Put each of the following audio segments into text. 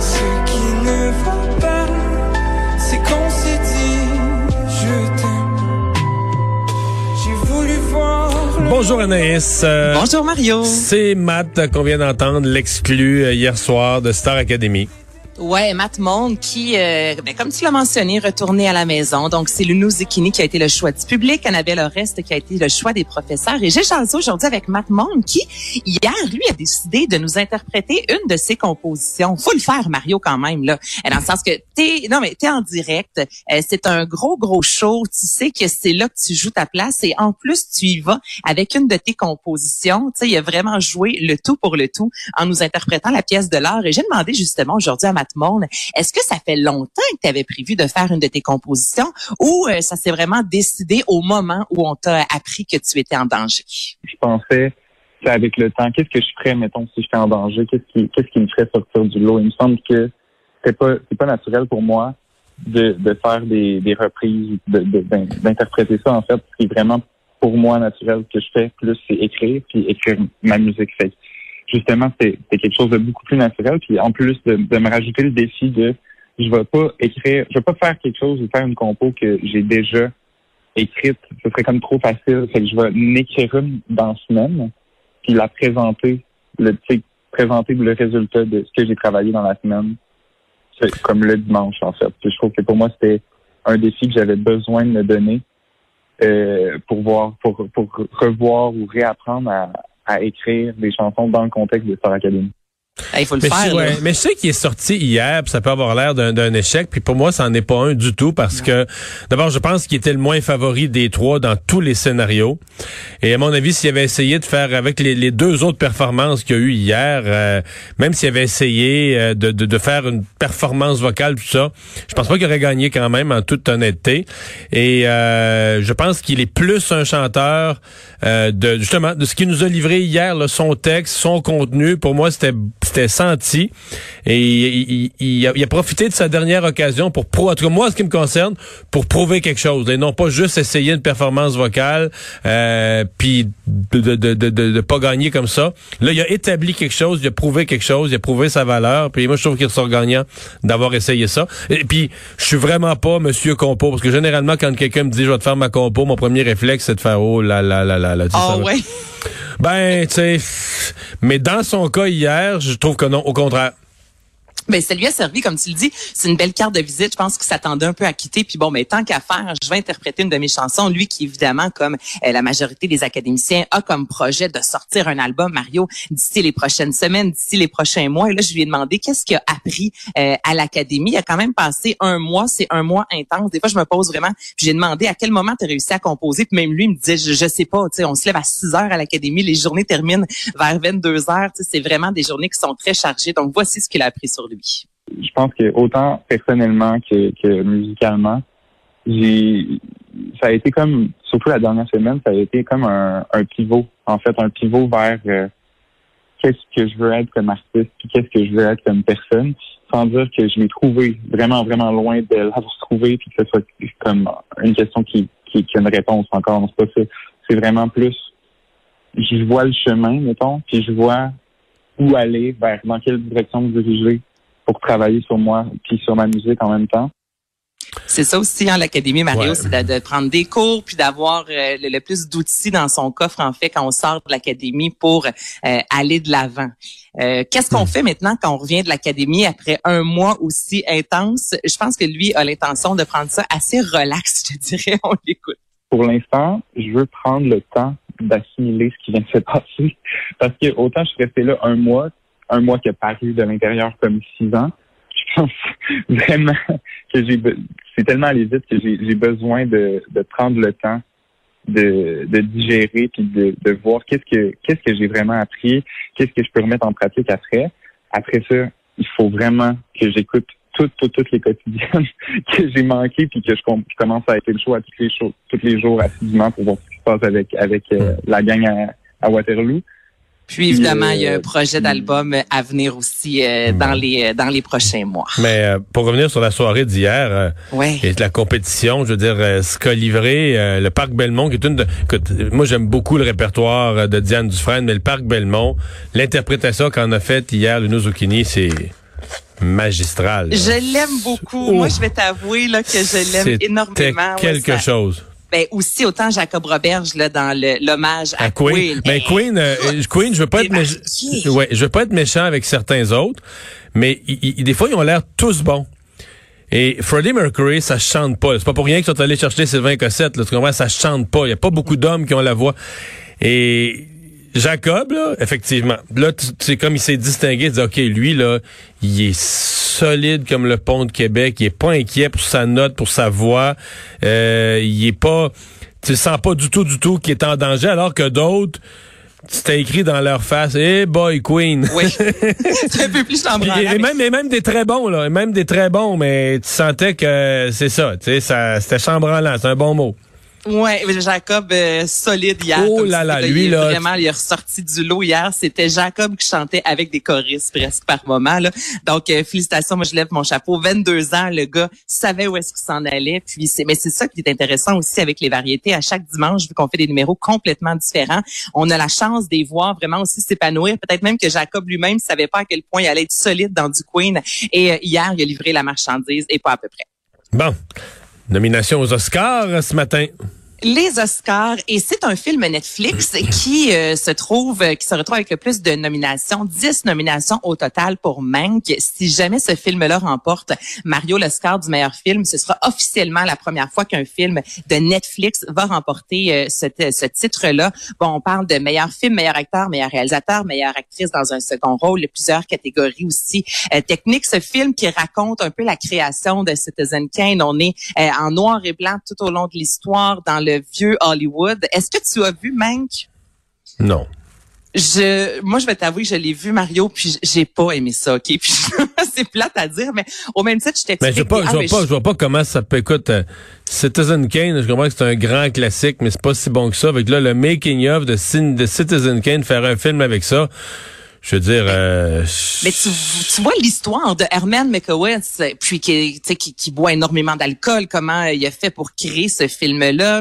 Ce qui ne va pas, c'est qu'on s'est dit, je t'aime. J'ai voulu voir. Bonjour Anaïs. Euh, Bonjour Mario. C'est Matt qu'on vient d'entendre, l'exclu euh, hier soir de Star Academy. Ouais, Matt Monde qui, euh, ben, comme tu l'as mentionné, retourné à la maison. Donc, c'est Lunou Zikini qui a été le choix du public, Annabelle Oreste qui a été le choix des professeurs. Et j'ai chancé aujourd'hui avec Matt Monde qui, hier, lui, a décidé de nous interpréter une de ses compositions. Faut le faire, Mario, quand même, là. Euh, Dans le sens que t'es, non, mais t'es en direct. Euh, c'est un gros, gros show. Tu sais que c'est là que tu joues ta place. Et en plus, tu y vas avec une de tes compositions. Tu sais, il a vraiment joué le tout pour le tout en nous interprétant la pièce de l'art. Et j'ai demandé justement aujourd'hui à Matt Est-ce que ça fait longtemps que tu avais prévu de faire une de tes compositions ou euh, ça s'est vraiment décidé au moment où on t'a appris que tu étais en danger? je pensais qu'avec le temps, qu'est-ce que je ferais, mettons, si j'étais en danger, qu'est-ce qui, qu'est-ce qui me ferait sortir du lot? Il me semble que c'est pas, c'est pas naturel pour moi de, faire des, reprises, de, de- d'interpréter ça, en fait. Ce qui est vraiment, pour moi, naturel que je fais plus, c'est écrire, puis écrire ma musique. Fait justement, c'est, quelque chose de beaucoup plus naturel. Puis en plus de, de me rajouter le défi de, je vais pas écrire, je vais pas faire quelque chose ou faire une compo que j'ai déjà écrite. Ce serait comme trop facile. Fait que je vais en écrire une dans la semaine, puis la présenter, le, présenter le résultat de ce que j'ai travaillé dans la semaine. Comme le dimanche, en fait. Puis je trouve que pour moi, c'était un défi que j'avais besoin de me donner euh, pour voir, pour, pour revoir ou réapprendre à, à écrire des chansons dans le contexte de Star Academy. Ben, Il faut le Mais, faire. je, ouais, mais je sais qu'il est sorti hier, puis ça peut avoir l'air d'un d'un échec, puis pour moi, ça n'en est pas un du tout, parce que d'abord, je pense qu'il était le moins favori des trois dans tous les scénarios. Et à mon avis, s'il avait essayé de faire avec les, les deux autres performances qu'il y a eu hier, euh, même s'il avait essayé euh, de, de, de faire une performance vocale, tout ça, je pense pas qu'il aurait gagné quand même, en toute honnêteté. Et euh, je pense qu'il est plus un chanteur euh, de justement de ce qu'il nous a livré hier, là, son texte, son contenu. Pour moi, c'était c'était senti. Et il, il- il a, il a profité de sa dernière occasion pour pro, en tout cas moi, ce qui me concerne, pour prouver quelque chose. Et non pas juste essayer une performance vocale, euh, puis de, de, de, de, pas gagner comme ça. Là, il a établi quelque chose, il a prouvé quelque chose, il a prouvé sa valeur. Puis moi, je trouve qu'il ressort gagnant d'avoir essayé ça. Et puis, je suis vraiment pas Monsieur Compo, parce que généralement, quand quelqu'un me dit je vais te faire ma compo, mon premier réflexe, c'est de faire oh là là là là là. Tu sais, ça va. ouais. Ben, tu sais, mais dans son cas hier, je trouve que non, au contraire. Ben, ça lui a servi, comme tu le dis, c'est une belle carte de visite. Je pense qu'il s'attendait un peu à quitter. Puis bon, mais tant qu'à faire, je vais interpréter une de mes chansons. Lui qui, évidemment, comme euh, la majorité des académiciens, a comme projet de sortir un album, Mario, d'ici les prochaines semaines, d'ici les prochains mois. Et là, je lui ai demandé qu'est-ce qu'il a appris euh, à l'académie. Il a quand même passé un mois. C'est un mois intense. Des fois, je me pose vraiment. Puis j'ai demandé à quel moment tu as réussi à composer. Puis même lui, il me disait, je, je sais pas. Tu sais, on se lève à 6 heures à l'académie. Les journées terminent vers 22 heures. Tu sais, c'est vraiment des journées qui sont très chargées. Donc, voici ce qu'il a appris sur lui. Je pense que autant personnellement que, musicalement, j'ai ça a été comme surtout la dernière semaine, ça a été comme un, pivot, en fait, un pivot vers euh, qu'est-ce que je veux être comme artiste, puis qu'est-ce que je veux être comme personne, sans dire que je l'ai trouvé vraiment, vraiment loin de l'avoir trouvé, puis que ce soit comme une question qui, a une réponse encore. C'est. C'est vraiment plus je vois le chemin, mettons, puis je vois où aller, vers dans quelle direction me diriger pour travailler sur moi puis sur ma musique en même temps. C'est ça aussi, hein, l'Académie, Mario, Ouais. c'est de, de prendre des cours puis d'avoir euh, le, le plus d'outils dans son coffre, en fait, quand on sort de l'Académie pour euh, aller de l'avant. Euh, Qu'est-ce qu'on fait maintenant quand on revient de l'Académie après un mois aussi intense? Je pense que lui a l'intention de prendre ça assez relax, je te dirais. On l'écoute. Pour l'instant, je veux prendre le temps d'assimiler ce qui vient de se passer. Parce que autant je suis resté là un mois, un mois qui a paru de l'intérieur comme six ans, je pense vraiment que j'ai c'est tellement allé vite que j'ai besoin de, de prendre le temps de, de digérer puis de, de voir qu'est-ce que qu'est-ce que j'ai vraiment appris, qu'est-ce que je peux remettre en pratique après. Après ça, il faut vraiment que j'écoute toutes, toutes, toutes les quotidiennes que j'ai manquées puis que je, com- je commence à être le show à tous les jours, tous les jours assidûment pour voir ce qui se passe avec avec euh, la gang à, à Waterloo. Puis évidemment, il y a un euh, projet d'album à venir aussi euh, dans les euh, dans les prochains mois. Mais euh, pour revenir sur la soirée d'hier, euh, Ouais. et de la compétition, je veux dire, euh, ce qu'a livré euh, le Parc Belmont, qui est une de... écoute, moi, j'aime beaucoup le répertoire de Diane Dufresne, mais le Parc Belmont, l'interprétation qu'on a faite hier de Zucchini, c'est magistral. là. Je l'aime beaucoup. Oh. Moi, je vais t'avouer là que je l'aime énormément. Ouais, quelque ça- chose. Ben aussi autant Jacob Roberge là dans l'hommage à, À Queen. Ben, Queen, euh, euh, Queen, je veux pas être méchant. Ouais, je veux pas être méchant avec certains autres, mais des fois, ils ont l'air tous bons. Et Freddie Mercury, ça chante pas. C'est pas pour rien qu'ils sont allés chercher Sylvain Cossette. Là, tu comprends? Ça chante pas. Il y a pas beaucoup d'hommes qui ont la voix. Et Jacob, là, effectivement, là, tu- c'est comme il s'est distingué, il dit, OK, lui, là, il est solide comme le pont de Québec, il est pas inquiet pour sa note, pour sa voix, euh, il est pas, tu sens pas du tout, du tout qu'il est en danger, alors que d'autres, c'était écrit dans leur face, hey boy, Queen. Oui. c'est un peu plus chambranlant. et, même, et même des très bons, là, et même des très bons, mais tu sentais que c'est ça, tu sais, ça, c'était chambranlant, c'est un bon mot. Ouais, Jacob euh, solide hier. Oh là là, lui, là, vraiment, il est ressorti du lot hier. C'était Jacob qui chantait avec des choristes presque par moment. Là. Donc euh, félicitations, moi je lève mon chapeau. 22 ans, le gars savait où est-ce qu'il s'en allait. Puis c'est, mais c'est ça qui est intéressant aussi avec les variétés. À chaque dimanche, vu qu'on fait des numéros complètement différents, on a la chance de les voir vraiment aussi s'épanouir. Peut-être même que Jacob lui-même savait pas à quel point il allait être solide dans du Queen. Et euh, hier, il a livré la marchandise et pas à peu près. Bon. Nomination aux Oscars ce matin. Les Oscars et c'est un film Netflix qui euh, se trouve euh, qui se retrouve avec le plus de nominations, 10 nominations au total pour Mank. Si jamais ce film-là remporte Mario l'Oscar du meilleur film, ce sera officiellement la première fois qu'un film de Netflix va remporter euh, ce, ce titre-là. Bon, on parle de meilleur film, meilleur acteur, meilleur réalisateur, meilleure actrice dans un second rôle, plusieurs catégories aussi euh, techniques. Ce film qui raconte un peu la création de Citizen Kane, on est euh, en noir et blanc tout au long de l'histoire dans le vieux Hollywood. Est-ce que tu as vu Mank? Non. Je, moi, je vais t'avouer, je l'ai vu Mario, puis j'ai pas aimé ça, ok? Puis c'est plate à dire, mais au même titre, je Mais t'explique. je vois pas, Ah, je vois mais pas, je vois pas comment ça peut. Écoute, euh, Citizen Kane, je comprends que c'est un grand classique, mais c'est pas si bon que ça. Avec là, le making of de Citizen Kane, faire un film avec ça, je veux dire. Euh, Mais tu, tu vois l'histoire de Herman McCowitz, puis qui, qui, qui boit énormément d'alcool, comment il a fait pour créer ce film-là.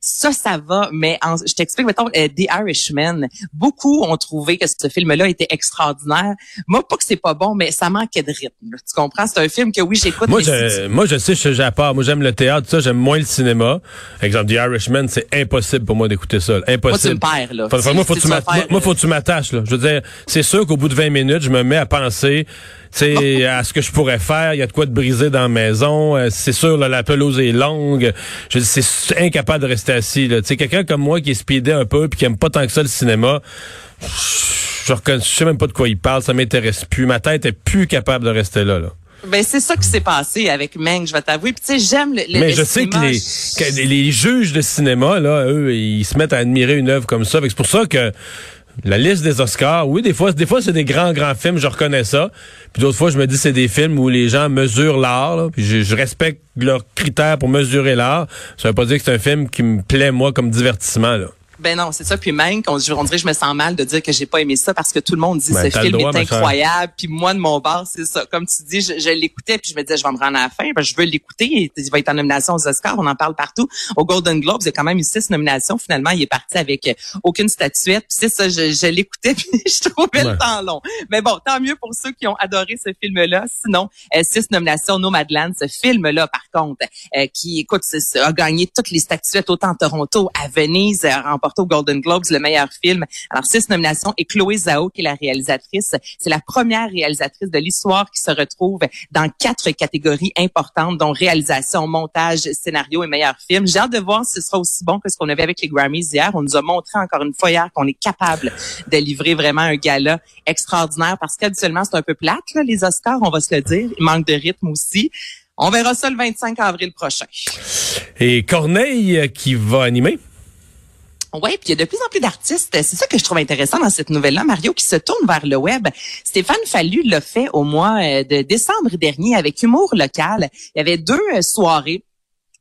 Ça, ça va. Mais en- je t'explique, mettons, euh, The Irishman. Beaucoup ont trouvé que ce film-là était extraordinaire. Moi, pas que c'est pas bon, mais ça manquait de rythme. là. Tu comprends? C'est un film que oui, j'écoute. Moi, si je, moi, je sais, je suis à part. Moi, j'aime le théâtre, ça, j'aime moins le cinéma. Exemple, The Irishman, c'est impossible pour moi d'écouter ça. là. tu- Moi, tu Impossible. me perds, là. Faut- faut- Si- moi, faut si tu moi, faut euh, que tu m'attaches, là. Je veux dire, c'est sûr qu'au bout de 20 minutes, je me mets à penser, à ce que je pourrais faire. Il y a de quoi de briser dans la maison. Euh, C'est sûr, là, la pelouse est longue. Je c'est incapable de rester assis, là. Quelqu'un comme moi qui est speedé un peu puis qui aime pas tant que ça le cinéma, je reconnais, je sais même pas de quoi il parle. Ça m'intéresse plus. Ma tête est plus capable de rester là, là. Ben, c'est ça qui s'est passé avec Meng, je vais t'avouer. Puis, tu sais, j'aime le, le Mais le je sais que les, que les- juges de cinéma, là, eux, ils se mettent à admirer une œuvre comme ça. C'est pour ça que la liste des Oscars, oui, des fois, des fois c'est des grands, grands films, je reconnais ça. Puis d'autres fois, je me dis c'est des films où les gens mesurent l'art. Puis je, respecte leurs critères pour mesurer l'art. Ça veut pas dire que c'est un film qui me plaît, moi, comme divertissement. Ben non, c'est ça. Puis même, on, on dirait je me sens mal de dire que j'ai pas aimé ça parce que tout le monde dit Ben, ce film droit, est incroyable. Puis moi, de mon bord, c'est ça. Comme tu dis, je, je l'écoutais puis je me disais, je vais me rendre à la fin. que je veux l'écouter. Il va être en nomination aux Oscars. On en parle partout. Au Golden Globes, il y a quand même eu six nominations. Finalement, il est parti avec euh, aucune statuette. Puis c'est ça, je, je l'écoutais puis je trouvais Ouais. le temps long. Mais bon, tant mieux pour ceux qui ont adoré ce film-là. Sinon, euh, six nominations, Nomadland. Ce film-là, par contre, euh, qui, écoute, a gagné toutes les statuettes, autant à Toronto, à Venise, a remporté au Golden Globes le meilleur film. Alors, six nominations. Et Chloé Zhao, qui est la réalisatrice, c'est la première réalisatrice de l'histoire qui se retrouve dans quatre catégories importantes, dont réalisation, montage, scénario et meilleur film. J'ai hâte de voir si ce sera aussi bon que ce qu'on avait avec les Grammys hier. On nous a montré encore une fois hier qu'on est capable de livrer vraiment un gala extraordinaire parce qu'habituellement, c'est un peu plate, là, les Oscars, on va se le dire. Il manque de rythme aussi. On verra ça le 25 avril prochain. Et Corneille qui va animer. Oui, puis il y a de plus en plus d'artistes. C'est ça que je trouve intéressant dans cette nouvelle-là, Mario, qui se tourne vers le web. Stéphane Fallu l'a fait au mois euh, de décembre dernier avec Humour local. Il y avait deux euh, soirées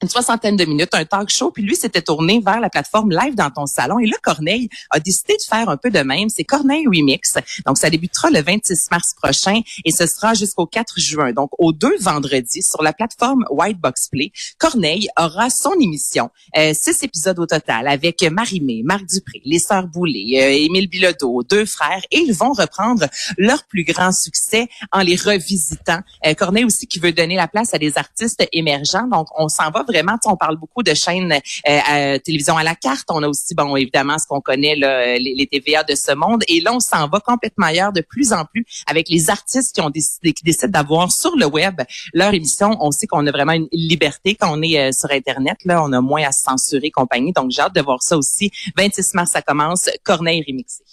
une soixantaine de minutes, un talk show, puis lui s'était tourné vers la plateforme Live dans ton salon. Et là, Corneille a décidé de faire un peu de même. C'est Corneille Remix. Donc, ça débutera le 26 mars prochain et ce sera jusqu'au 4 juin. Donc, aux deux vendredis, sur la plateforme White Box Play, Corneille aura son émission, euh, six épisodes au total, avec Marie-Mé, Marc Dupré, les Sœurs Boulay, euh, Émile Bilodeau, deux frères, et ils vont reprendre leur plus grand succès en les revisitant. Euh, Corneille aussi qui veut donner la place à des artistes émergents. Donc, on s'en va vraiment, on parle beaucoup de chaînes euh, à télévision à la carte. On a aussi, bon, évidemment, ce qu'on connaît, là, les, les, TVA de ce monde. Et là, on s'en va complètement ailleurs de plus en plus avec les artistes qui ont décidé, qui décident d'avoir sur le web leur émission. On sait qu'on a vraiment une liberté quand on est euh, sur Internet. Là, on a moins à se censurer, compagnie. Donc, j'ai hâte de voir ça aussi. 26 mars, ça commence. Corneille remixé.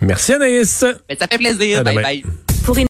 Merci Anaïs. Ben, ça fait plaisir. bye bye.